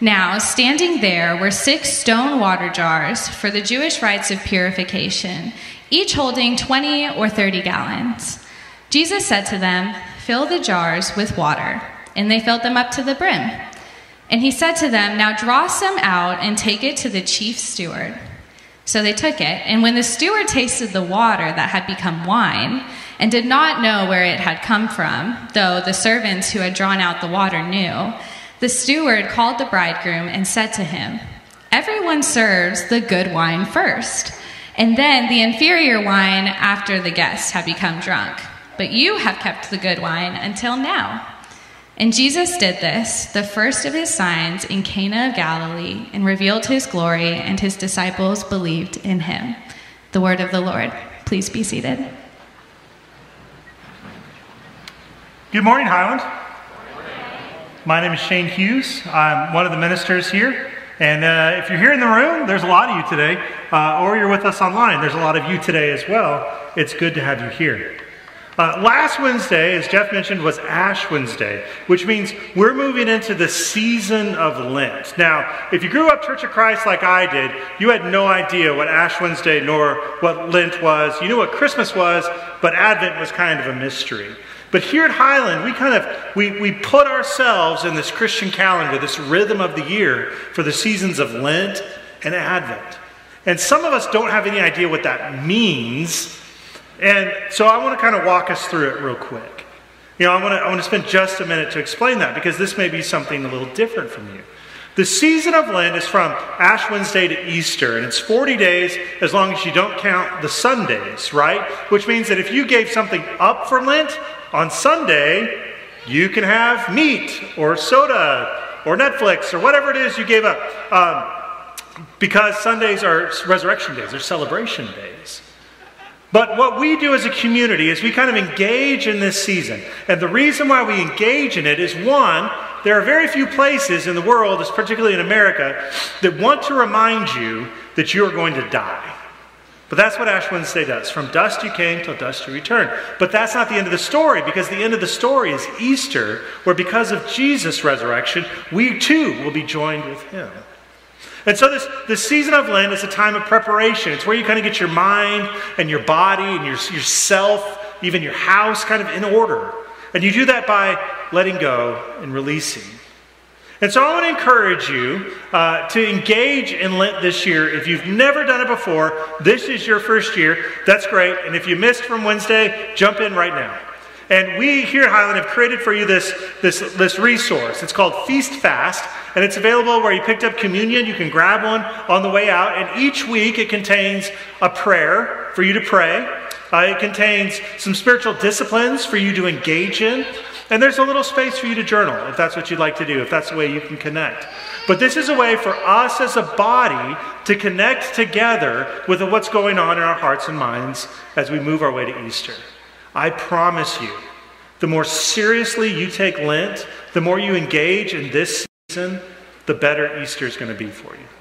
Now, standing there were six stone water jars for the Jewish rites of purification, each holding 20 or 30 gallons. Jesus said to them, Fill the jars with water. And they filled them up to the brim. And he said to them, Now draw some out and take it to the chief steward. So they took it. And when the steward tasted the water that had become wine, and did not know where it had come from, though the servants who had drawn out the water knew, the steward called the bridegroom and said to him, Everyone serves the good wine first, and then the inferior wine after the guests have become drunk. But you have kept the good wine until now. And Jesus did this, the first of his signs, in Cana of Galilee, and revealed his glory, and his disciples believed in him. The word of the Lord. Please be seated. Good morning, Highland. My name is Shane Hughes. I'm one of the ministers here. And uh, if you're here in the room, there's a lot of you today, uh, or you're with us online, there's a lot of you today as well. It's good to have you here. Uh, last Wednesday, as Jeff mentioned, was Ash Wednesday, which means we're moving into the season of Lent. Now, if you grew up Church of Christ like I did, you had no idea what Ash Wednesday nor what Lent was. You knew what Christmas was, but Advent was kind of a mystery. But here at Highland, we kind of we, we put ourselves in this Christian calendar, this rhythm of the year for the seasons of Lent and Advent. And some of us don't have any idea what that means and so I want to kind of walk us through it real quick. You know, I want to, I want to spend just a minute to explain that because this may be something a little different from you. The season of Lent is from Ash Wednesday to Easter, and it's 40 days as long as you don't count the Sundays, right? Which means that if you gave something up for Lent on Sunday, you can have meat or soda or Netflix or whatever it is you gave up. Um, because Sundays are resurrection days, they're celebration days. But what we do as a community is we kind of engage in this season. And the reason why we engage in it is one, there are very few places in the world, particularly in America, that want to remind you that you are going to die. But that's what Ash Wednesday does. From dust you came till dust you return. But that's not the end of the story, because the end of the story is Easter, where because of Jesus' resurrection, we too will be joined with him. And so this, this season of Lent is a time of preparation. It's where you kind of get your mind and your body and your, yourself, even your house, kind of in order. And you do that by letting go and releasing. And so I want to encourage you uh, to engage in Lent this year. If you've never done it before, this is your first year. That's great. And if you missed from Wednesday, jump in right now. And we here at Highland have created for you this, this, this resource. It's called Feast Fast, and it's available where you picked up communion. You can grab one on the way out, and each week it contains a prayer for you to pray. Uh, it contains some spiritual disciplines for you to engage in. And there's a little space for you to journal if that's what you'd like to do, if that's the way you can connect. But this is a way for us as a body to connect together with what's going on in our hearts and minds as we move our way to Easter. I promise you, the more seriously you take Lent, the more you engage in this season, the better Easter is going to be for you.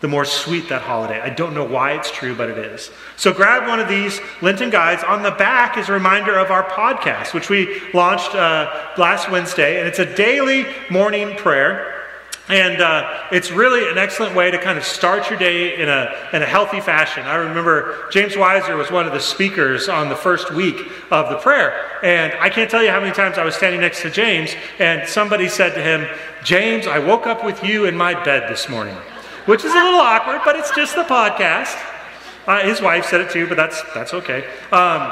The more sweet that holiday. I don't know why it's true, but it is. So grab one of these Lenten guides. On the back is a reminder of our podcast, which we launched uh, last Wednesday, and it's a daily morning prayer. And uh, it's really an excellent way to kind of start your day in a, in a healthy fashion. I remember James Weiser was one of the speakers on the first week of the prayer. And I can't tell you how many times I was standing next to James, and somebody said to him, James, I woke up with you in my bed this morning. Which is a little awkward, but it's just the podcast. Uh, his wife said it too, but that's, that's okay. Um,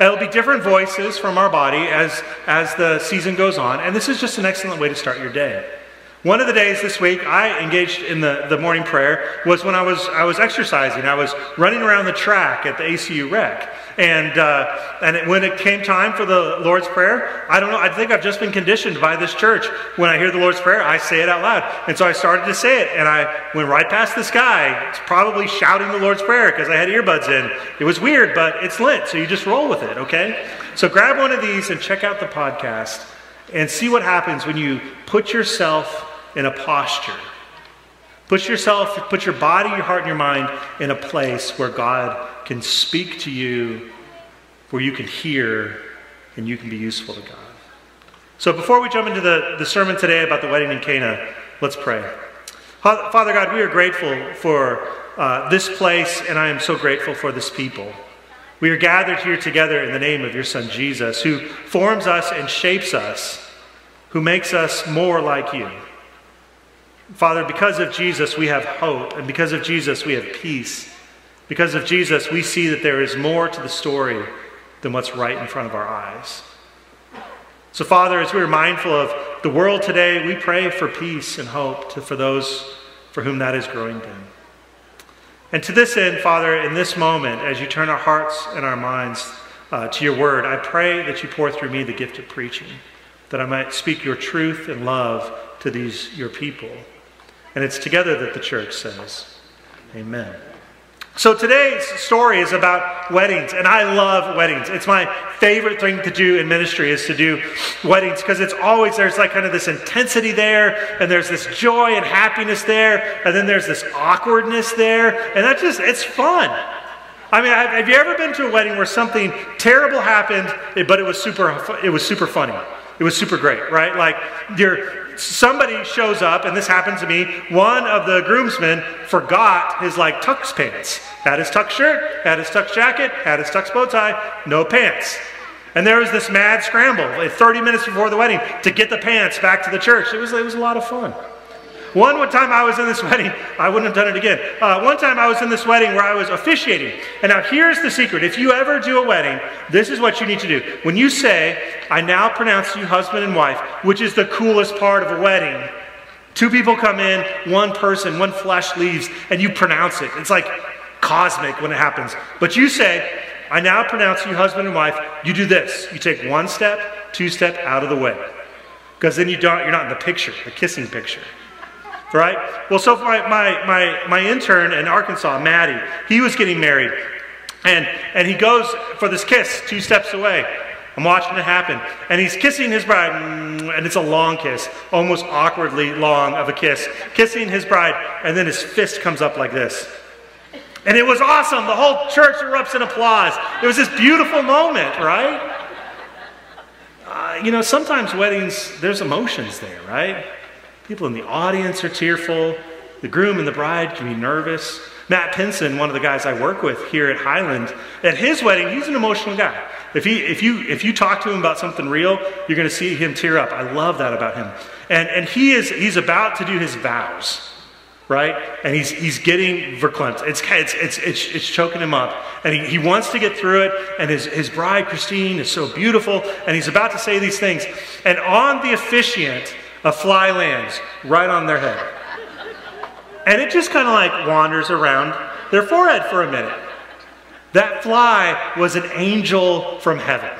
It'll be different voices from our body as, as the season goes on, and this is just an excellent way to start your day. One of the days this week I engaged in the, the morning prayer was when I was, I was exercising. I was running around the track at the ACU rec. And, uh, and it, when it came time for the Lord's Prayer, I don't know, I think I've just been conditioned by this church. When I hear the Lord's Prayer, I say it out loud. And so I started to say it, and I went right past this guy, probably shouting the Lord's Prayer because I had earbuds in. It was weird, but it's lit, so you just roll with it, okay? So grab one of these and check out the podcast and see what happens when you put yourself in a posture. Put yourself, put your body, your heart, and your mind in a place where God can speak to you, where you can hear, and you can be useful to God. So before we jump into the, the sermon today about the wedding in Cana, let's pray. Father God, we are grateful for uh, this place, and I am so grateful for this people. We are gathered here together in the name of your Son Jesus, who forms us and shapes us, who makes us more like you. Father, because of Jesus, we have hope, and because of Jesus, we have peace. Because of Jesus, we see that there is more to the story than what's right in front of our eyes. So, Father, as we are mindful of the world today, we pray for peace and hope to, for those for whom that is growing dim. And to this end, Father, in this moment, as you turn our hearts and our minds uh, to your word, I pray that you pour through me the gift of preaching, that I might speak your truth and love to these, your people. And it's together that the church says, Amen. So today's story is about weddings, and I love weddings. It's my favorite thing to do in ministry is to do weddings because it's always there's like kind of this intensity there, and there's this joy and happiness there, and then there's this awkwardness there, and that just it's fun. I mean, have you ever been to a wedding where something terrible happened, but it was super it was super funny? It was super great, right? Like you're somebody shows up, and this happened to me. One of the groomsmen forgot his like tux pants. Had his tux shirt, had his tux jacket, had his tux bow tie, no pants. And there was this mad scramble, like 30 minutes before the wedding, to get the pants back to the church. It was, it was a lot of fun. One, time I was in this wedding, I wouldn't have done it again. Uh, one time I was in this wedding where I was officiating. And now here's the secret. If you ever do a wedding, this is what you need to do. When you say, I now pronounce you husband and wife, which is the coolest part of a wedding, two people come in, one person, one flesh leaves, and you pronounce it. It's like cosmic when it happens. But you say, I now pronounce you husband and wife. You do this. You take one step, two step out of the way. Because then you don't, you're not in the picture, the kissing picture right? Well, so my, my, my, my intern in Arkansas, Maddie, he was getting married. And, and he goes for this kiss two steps away. I'm watching it happen. And he's kissing his bride, mm, and it's a long kiss, almost awkwardly long of a kiss. Kissing his bride, and then his fist comes up like this. And it was awesome. The whole church erupts in applause. It was this beautiful moment, right? Uh, you know, sometimes weddings, there's emotions there, right? People in the audience are tearful. The groom and the bride can be nervous. Matt Pinson, one of the guys I work with here at Highland, at his wedding, he's an emotional guy. If, he, if, you, if you talk to him about something real, you're going to see him tear up. I love that about him. And, and he is, he's about to do his vows, right? And he's, he's getting verklempt. It's, it's, it's, it's, it's choking him up. And he, he wants to get through it. And his, his bride, Christine, is so beautiful. And he's about to say these things. And on the officiant, a fly lands right on their head. And it just kind of like wanders around their forehead for a minute. That fly was an angel from heaven.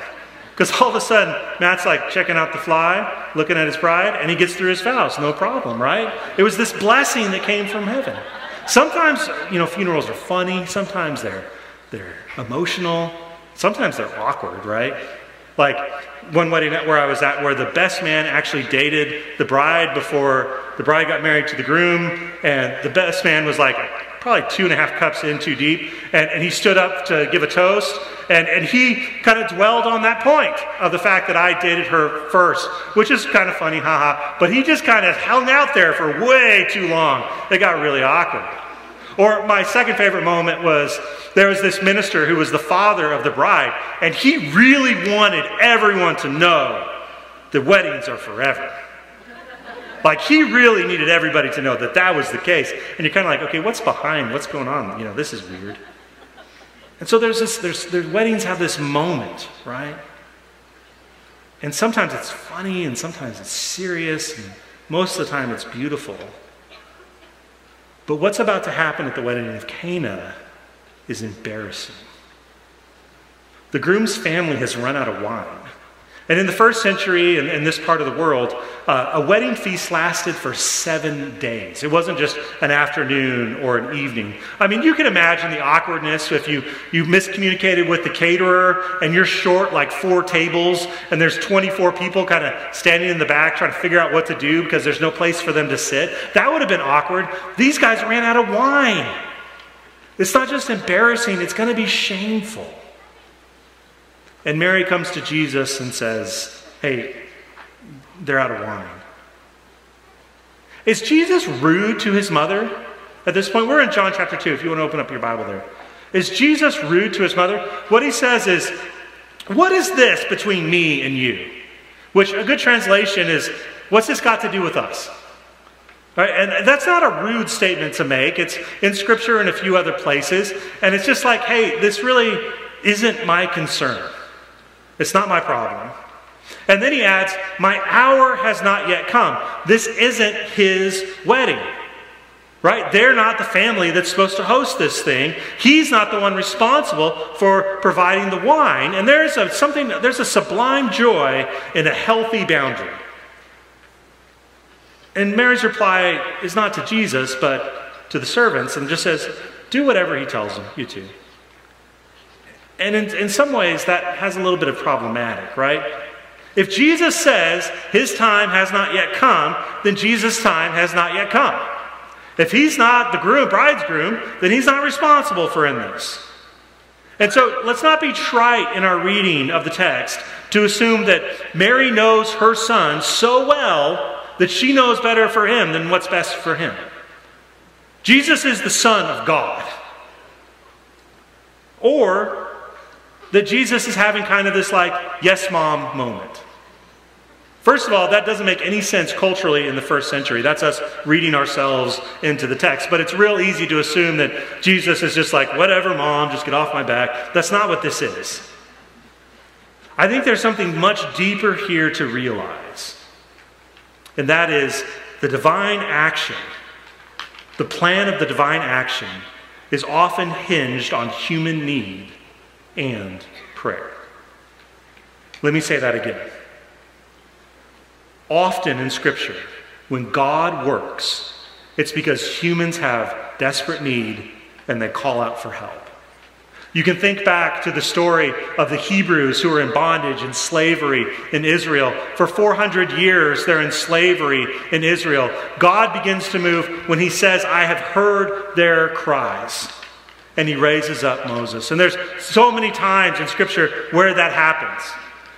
Because all of a sudden, Matt's like checking out the fly, looking at his bride, and he gets through his vows. No problem, right? It was this blessing that came from heaven. Sometimes, you know, funerals are funny. Sometimes they're, they're emotional. Sometimes they're awkward, right? Like one wedding where I was at, where the best man actually dated the bride before the bride got married to the groom, and the best man was like probably two and a half cups in too deep, and, and he stood up to give a toast, and, and he kind of dwelled on that point of the fact that I dated her first, which is kind of funny, haha, but he just kind of hung out there for way too long. It got really awkward. Or my second favorite moment was there was this minister who was the father of the bride, and he really wanted everyone to know that weddings are forever. Like he really needed everybody to know that that was the case. And you're kind of like, okay, what's behind? What's going on? You know, this is weird. And so there's this, there's, there's weddings have this moment, right? And sometimes it's funny and sometimes it's serious. And most of the time it's beautiful. But what's about to happen at the wedding of Cana is embarrassing. The groom's family has run out of wine. And in the first century, in, in this part of the world, uh, a wedding feast lasted for seven days. It wasn't just an afternoon or an evening. I mean, you can imagine the awkwardness if you, you miscommunicated with the caterer and you're short like four tables and there's 24 people kind of standing in the back trying to figure out what to do because there's no place for them to sit. That would have been awkward. These guys ran out of wine. It's not just embarrassing, it's going to be shameful. And Mary comes to Jesus and says, Hey, they're out of wine. Is Jesus rude to his mother at this point? We're in John chapter 2, if you want to open up your Bible there. Is Jesus rude to his mother? What he says is, What is this between me and you? Which a good translation is, What's this got to do with us? Right? And that's not a rude statement to make. It's in Scripture and a few other places. And it's just like, hey, this really isn't my concern. It's not my problem. And then he adds, My hour has not yet come. This isn't his wedding. Right? They're not the family that's supposed to host this thing. He's not the one responsible for providing the wine. And there's a something there's a sublime joy in a healthy boundary. And Mary's reply is not to Jesus, but to the servants, and just says, Do whatever he tells them, you two. And in, in some ways, that has a little bit of problematic, right? If Jesus says his time has not yet come, then Jesus' time has not yet come. If he's not the groom, bridegroom, then he's not responsible for in this. And so let's not be trite in our reading of the text to assume that Mary knows her son so well that she knows better for him than what's best for him. Jesus is the Son of God. Or that Jesus is having kind of this like, yes, mom moment. First of all, that doesn't make any sense culturally in the first century. That's us reading ourselves into the text. But it's real easy to assume that Jesus is just like, whatever, mom, just get off my back. That's not what this is. I think there's something much deeper here to realize. And that is the divine action, the plan of the divine action, is often hinged on human need and prayer. Let me say that again. Often in Scripture, when God works, it's because humans have desperate need and they call out for help. You can think back to the story of the Hebrews who were in bondage and slavery in Israel. For 400 years, they're in slavery in Israel. God begins to move when He says, I have heard their cries and he raises up Moses. And there's so many times in Scripture where that happens,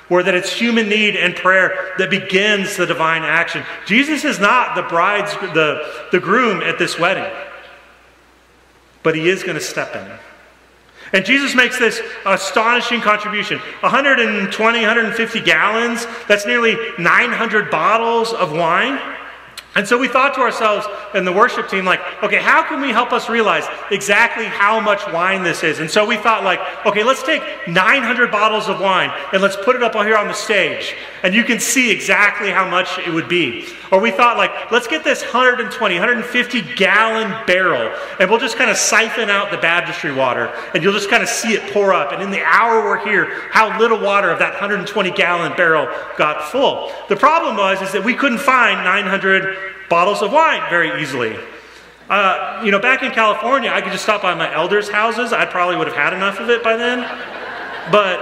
where that it's human need and prayer that begins the divine action. Jesus is not the bride's the, the groom at this wedding, but he is going to step in. And Jesus makes this astonishing contribution 120, 150 gallons. That's nearly 900 bottles of wine. And so we thought to ourselves in the worship team, like, okay, how can we help us realize exactly how much wine this is? And so we thought, like, okay, let's take 900 bottles of wine and let's put it up here on the stage. And you can see exactly how much it would be. Or we thought, like, let's get this 120, 150 gallon barrel and we'll just kind of siphon out the baptistry water and you'll just kind of see it pour up. And in the hour we're here, how little water of that 120 gallon barrel got full. The problem was is that we couldn't find 900 bottles of wine very easily. Uh, you know, back in California, I could just stop by my elders' houses. I probably would have had enough of it by then. But,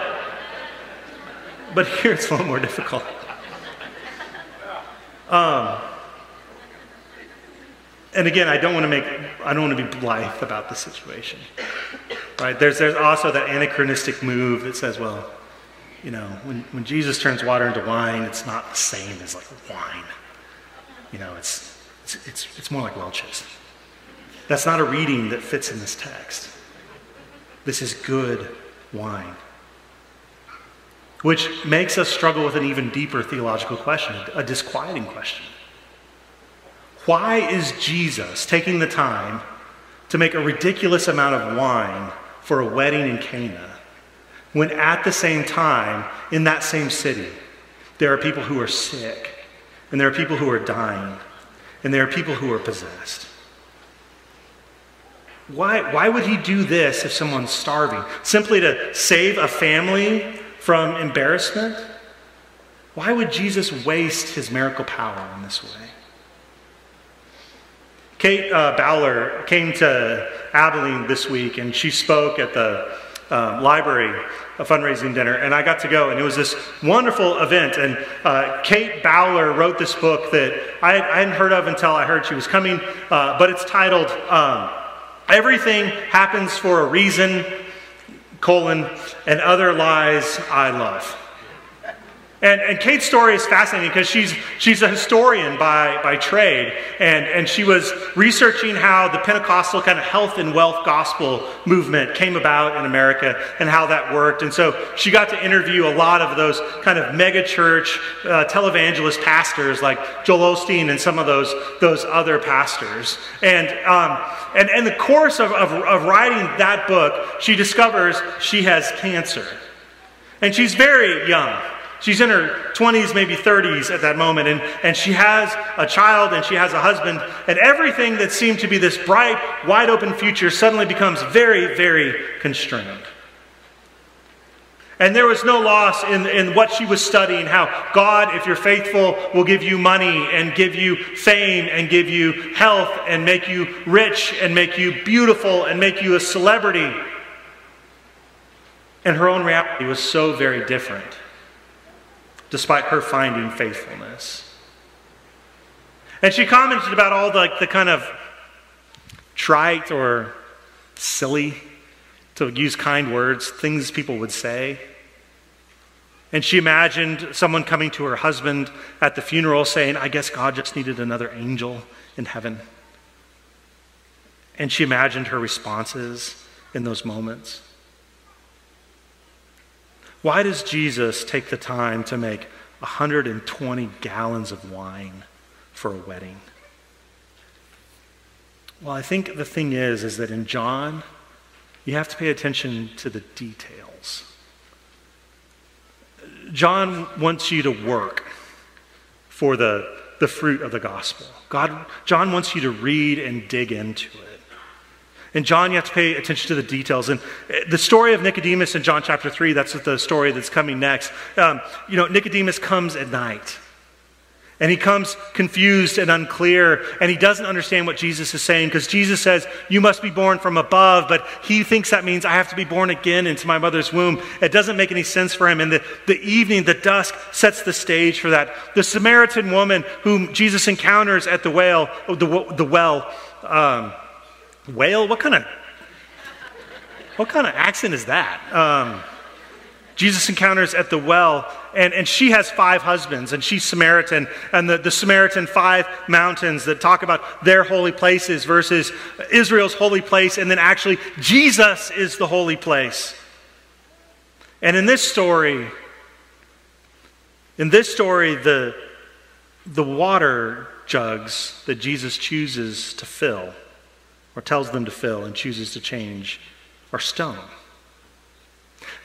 but here it's a little more difficult. Um, and again, I don't want to make, I don't want to be blithe about the situation. Right? There's, there's also that anachronistic move that says, well, you know, when, when Jesus turns water into wine, it's not the same as like wine you know, it's, it's, it's, it's more like Welch's. That's not a reading that fits in this text. This is good wine. Which makes us struggle with an even deeper theological question, a disquieting question. Why is Jesus taking the time to make a ridiculous amount of wine for a wedding in Cana when at the same time, in that same city, there are people who are sick and there are people who are dying, and there are people who are possessed. Why, why would he do this if someone's starving? Simply to save a family from embarrassment? Why would Jesus waste his miracle power in this way? Kate uh, Bowler came to Abilene this week and she spoke at the um, library a fundraising dinner, and I got to go, and it was this wonderful event. And uh, Kate Bowler wrote this book that I, I, hadn't heard of until I heard she was coming, uh, but it's titled um, "Everything Happens for a Reason: colon and Other Lies I Love." And, and Kate's story is fascinating because she's, she's a historian by, by trade. And, and she was researching how the Pentecostal kind of health and wealth gospel movement came about in America and how that worked. And so she got to interview a lot of those kind of mega church uh, televangelist pastors like Joel Osteen and some of those, those other pastors. And, um, and in the course of, of, of writing that book, she discovers she has cancer. And she's very young. She's in her 20s, maybe 30s at that moment, and, and she has a child and she has a husband, and everything that seemed to be this bright, wide open future suddenly becomes very, very constrained. And there was no loss in, in what she was studying how God, if you're faithful, will give you money and give you fame and give you health and make you rich and make you beautiful and make you a celebrity. And her own reality was so very different despite her finding faithfulness. And she commented about all the, the kind of trite or silly, to use kind words, things people would say. And she imagined someone coming to her husband at the funeral saying, I guess God just needed another angel in heaven. And she imagined her responses in those moments. Why does Jesus take the time to make 120 gallons of wine for a wedding? Well, I think the thing is is that in John, you have to pay attention to the details. John wants you to work for the, the fruit of the gospel. God, John wants you to read and dig into it. In John, you have to pay attention to the details. And eh, the story of Nicodemus in John chapter 3, that's the story that's coming next. Um, you know, Nicodemus comes at night. And he comes confused and unclear, and he doesn't understand what Jesus is saying because Jesus says, You must be born from above, but he thinks that means I have to be born again into my mother's womb. It doesn't make any sense for him. And the, the evening, the dusk, sets the stage for that. The Samaritan woman whom Jesus encounters at the well, the, the well, um, Whale? What kind of what kind of accent is that? Um, Jesus encounters at the well, and, and she has five husbands, and she's Samaritan, and the, the Samaritan five mountains that talk about their holy places versus Israel's holy place, and then actually Jesus is the holy place. And in this story, in this story, the, the water jugs that Jesus chooses to fill or tells them to fill and chooses to change are stone.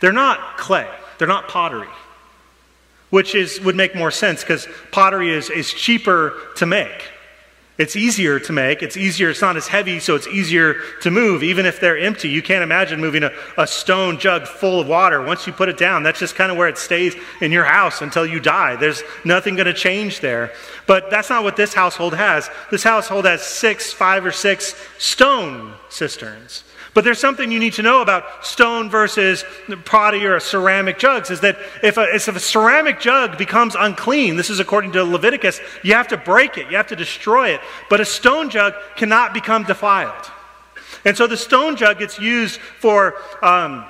They're not clay, they're not pottery, which is, would make more sense because pottery is, is cheaper to make. It's easier to make. It's easier. It's not as heavy, so it's easier to move, even if they're empty. You can't imagine moving a, a stone jug full of water. Once you put it down, that's just kind of where it stays in your house until you die. There's nothing going to change there. But that's not what this household has. This household has six, five, or six stone cisterns. But there's something you need to know about stone versus pottery or ceramic jugs is that if a, if a ceramic jug becomes unclean, this is according to Leviticus, you have to break it, you have to destroy it. But a stone jug cannot become defiled. And so the stone jug gets used for. Um,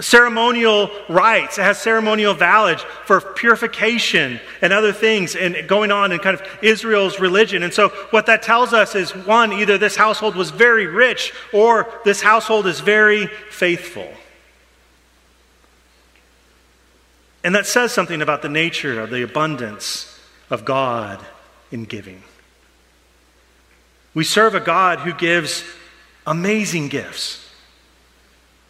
ceremonial rites. It has ceremonial validity for purification and other things and going on in kind of Israel's religion. And so what that tells us is one, either this household was very rich or this household is very faithful. And that says something about the nature of the abundance of God in giving. We serve a God who gives amazing gifts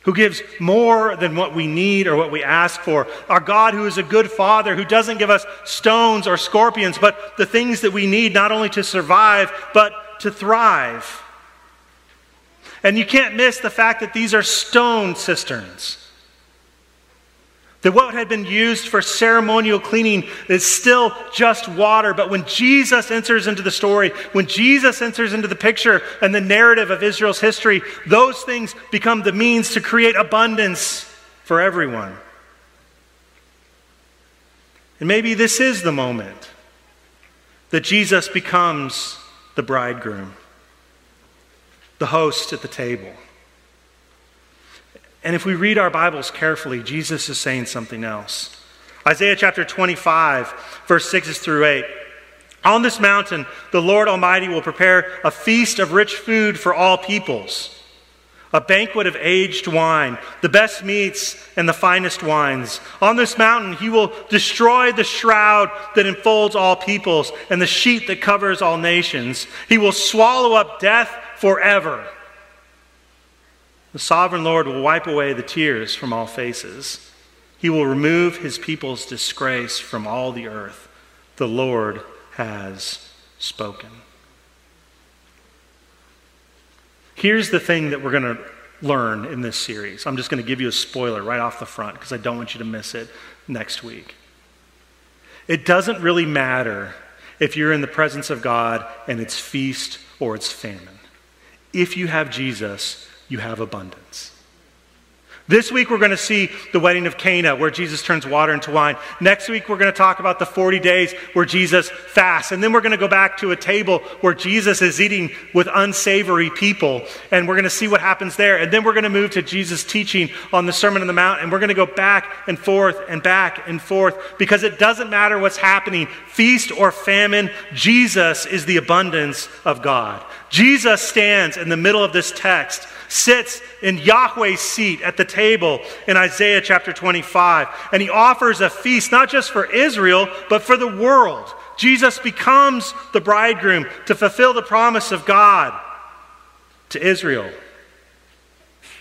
who gives more than what we need or what we ask for. Our God, who is a good Father, who doesn't give us stones or scorpions, but the things that we need not only to survive, but to thrive. And you can't miss the fact that these are stone cisterns. That what had been used for ceremonial cleaning is still just water. But when Jesus enters into the story, when Jesus enters into the picture and the narrative of Israel's history, those things become the means to create abundance for everyone. And maybe this is the moment that Jesus becomes the bridegroom, the host at the table. And if we read our Bibles carefully, Jesus is saying something else. Isaiah chapter 25, verse 6 through 8. On this mountain, the Lord Almighty will prepare a feast of rich food for all peoples, a banquet of aged wine, the best meats and the finest wines. On this mountain, he will destroy the shroud that enfolds all peoples and the sheet that covers all nations. He will swallow up death forever. The sovereign Lord will wipe away the tears from all faces. He will remove his people's disgrace from all the earth. The Lord has spoken. Here's the thing that we're going to learn in this series. I'm just going to give you a spoiler right off the front because I don't want you to miss it next week. It doesn't really matter if you're in the presence of God and it's feast or it's famine. If you have Jesus, you have abundance. This week, we're going to see the wedding of Cana, where Jesus turns water into wine. Next week, we're going to talk about the 40 days where Jesus fasts. And then we're going to go back to a table where Jesus is eating with unsavory people. And we're going to see what happens there. And then we're going to move to Jesus' teaching on the Sermon on the Mount. And we're going to go back and forth and back and forth because it doesn't matter what's happening feast or famine, Jesus is the abundance of God. Jesus stands in the middle of this text sits in Yahweh's seat at the table in Isaiah chapter 25. And he offers a feast not just for Israel, but for the world. Jesus becomes the bridegroom to fulfill the promise of God to Israel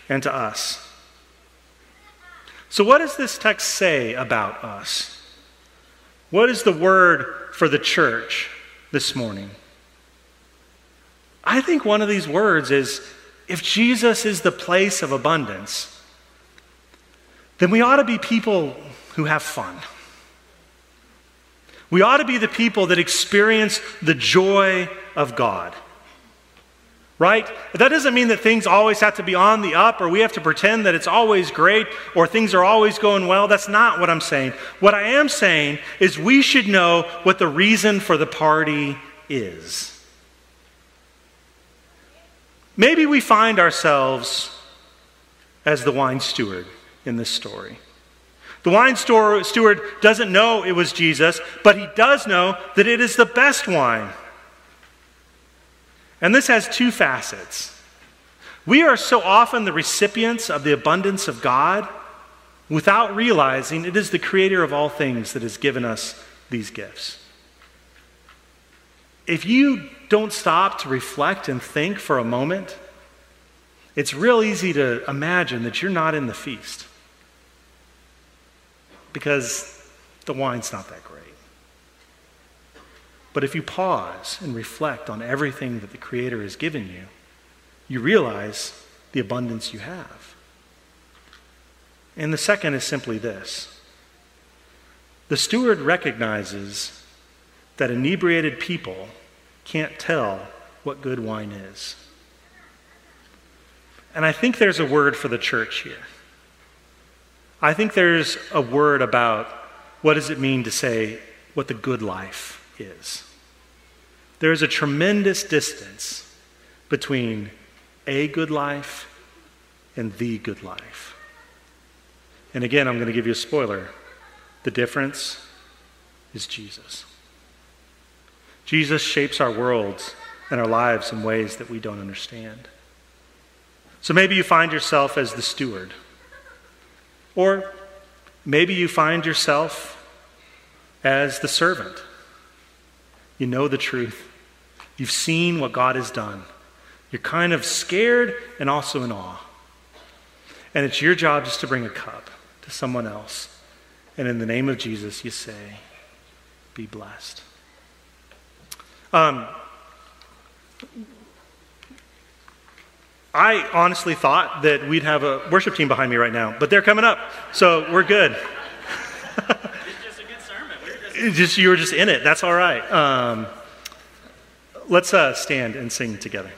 and to us. So, what does this text say about us? What is the word for the church this morning? I think one of these words is if Jesus is the place of abundance, then we ought to be people who have fun. We ought to be the people that experience the joy of God. Right? That doesn't mean that things always have to be on the up or we have to pretend that it's always great or things are always going well. That's not what I'm saying. What I am saying is we should know what the reason for the party is. Maybe we find ourselves as the wine steward in this story. The wine steward doesn't know it was Jesus, but he does know that it is the best wine. And this has two facets. We are so often the recipients of the abundance of God without realizing it is the creator of all things that has given us these gifts. If you don't stop to reflect and think for a moment, it's real easy to imagine that you're not in the feast because the wine's not that great. But if you pause and reflect on everything that the Creator has given you, you realize the abundance you have. And the second is simply this the steward recognizes that inebriated people can't tell what good wine is. And I think there's a word for the church here. I think there's a word about what does it mean to say what the good life is. There's a tremendous distance between a good life and the good life. And again, I'm going to give you a spoiler. The difference is Jesus. Jesus shapes our worlds and our lives in ways that we don't understand. So maybe you find yourself as the steward. Or maybe you find yourself as the servant. You know the truth. You've seen what God has done. You're kind of scared and also in awe. And it's your job just to bring a cup to someone else. And in the name of Jesus, you say, Be blessed. Um, I honestly thought that we'd have a worship team behind me right now, but they're coming up, so we're good. It's just a good sermon. We just just you were just in it. That's all right. Um, let's uh, stand and sing together.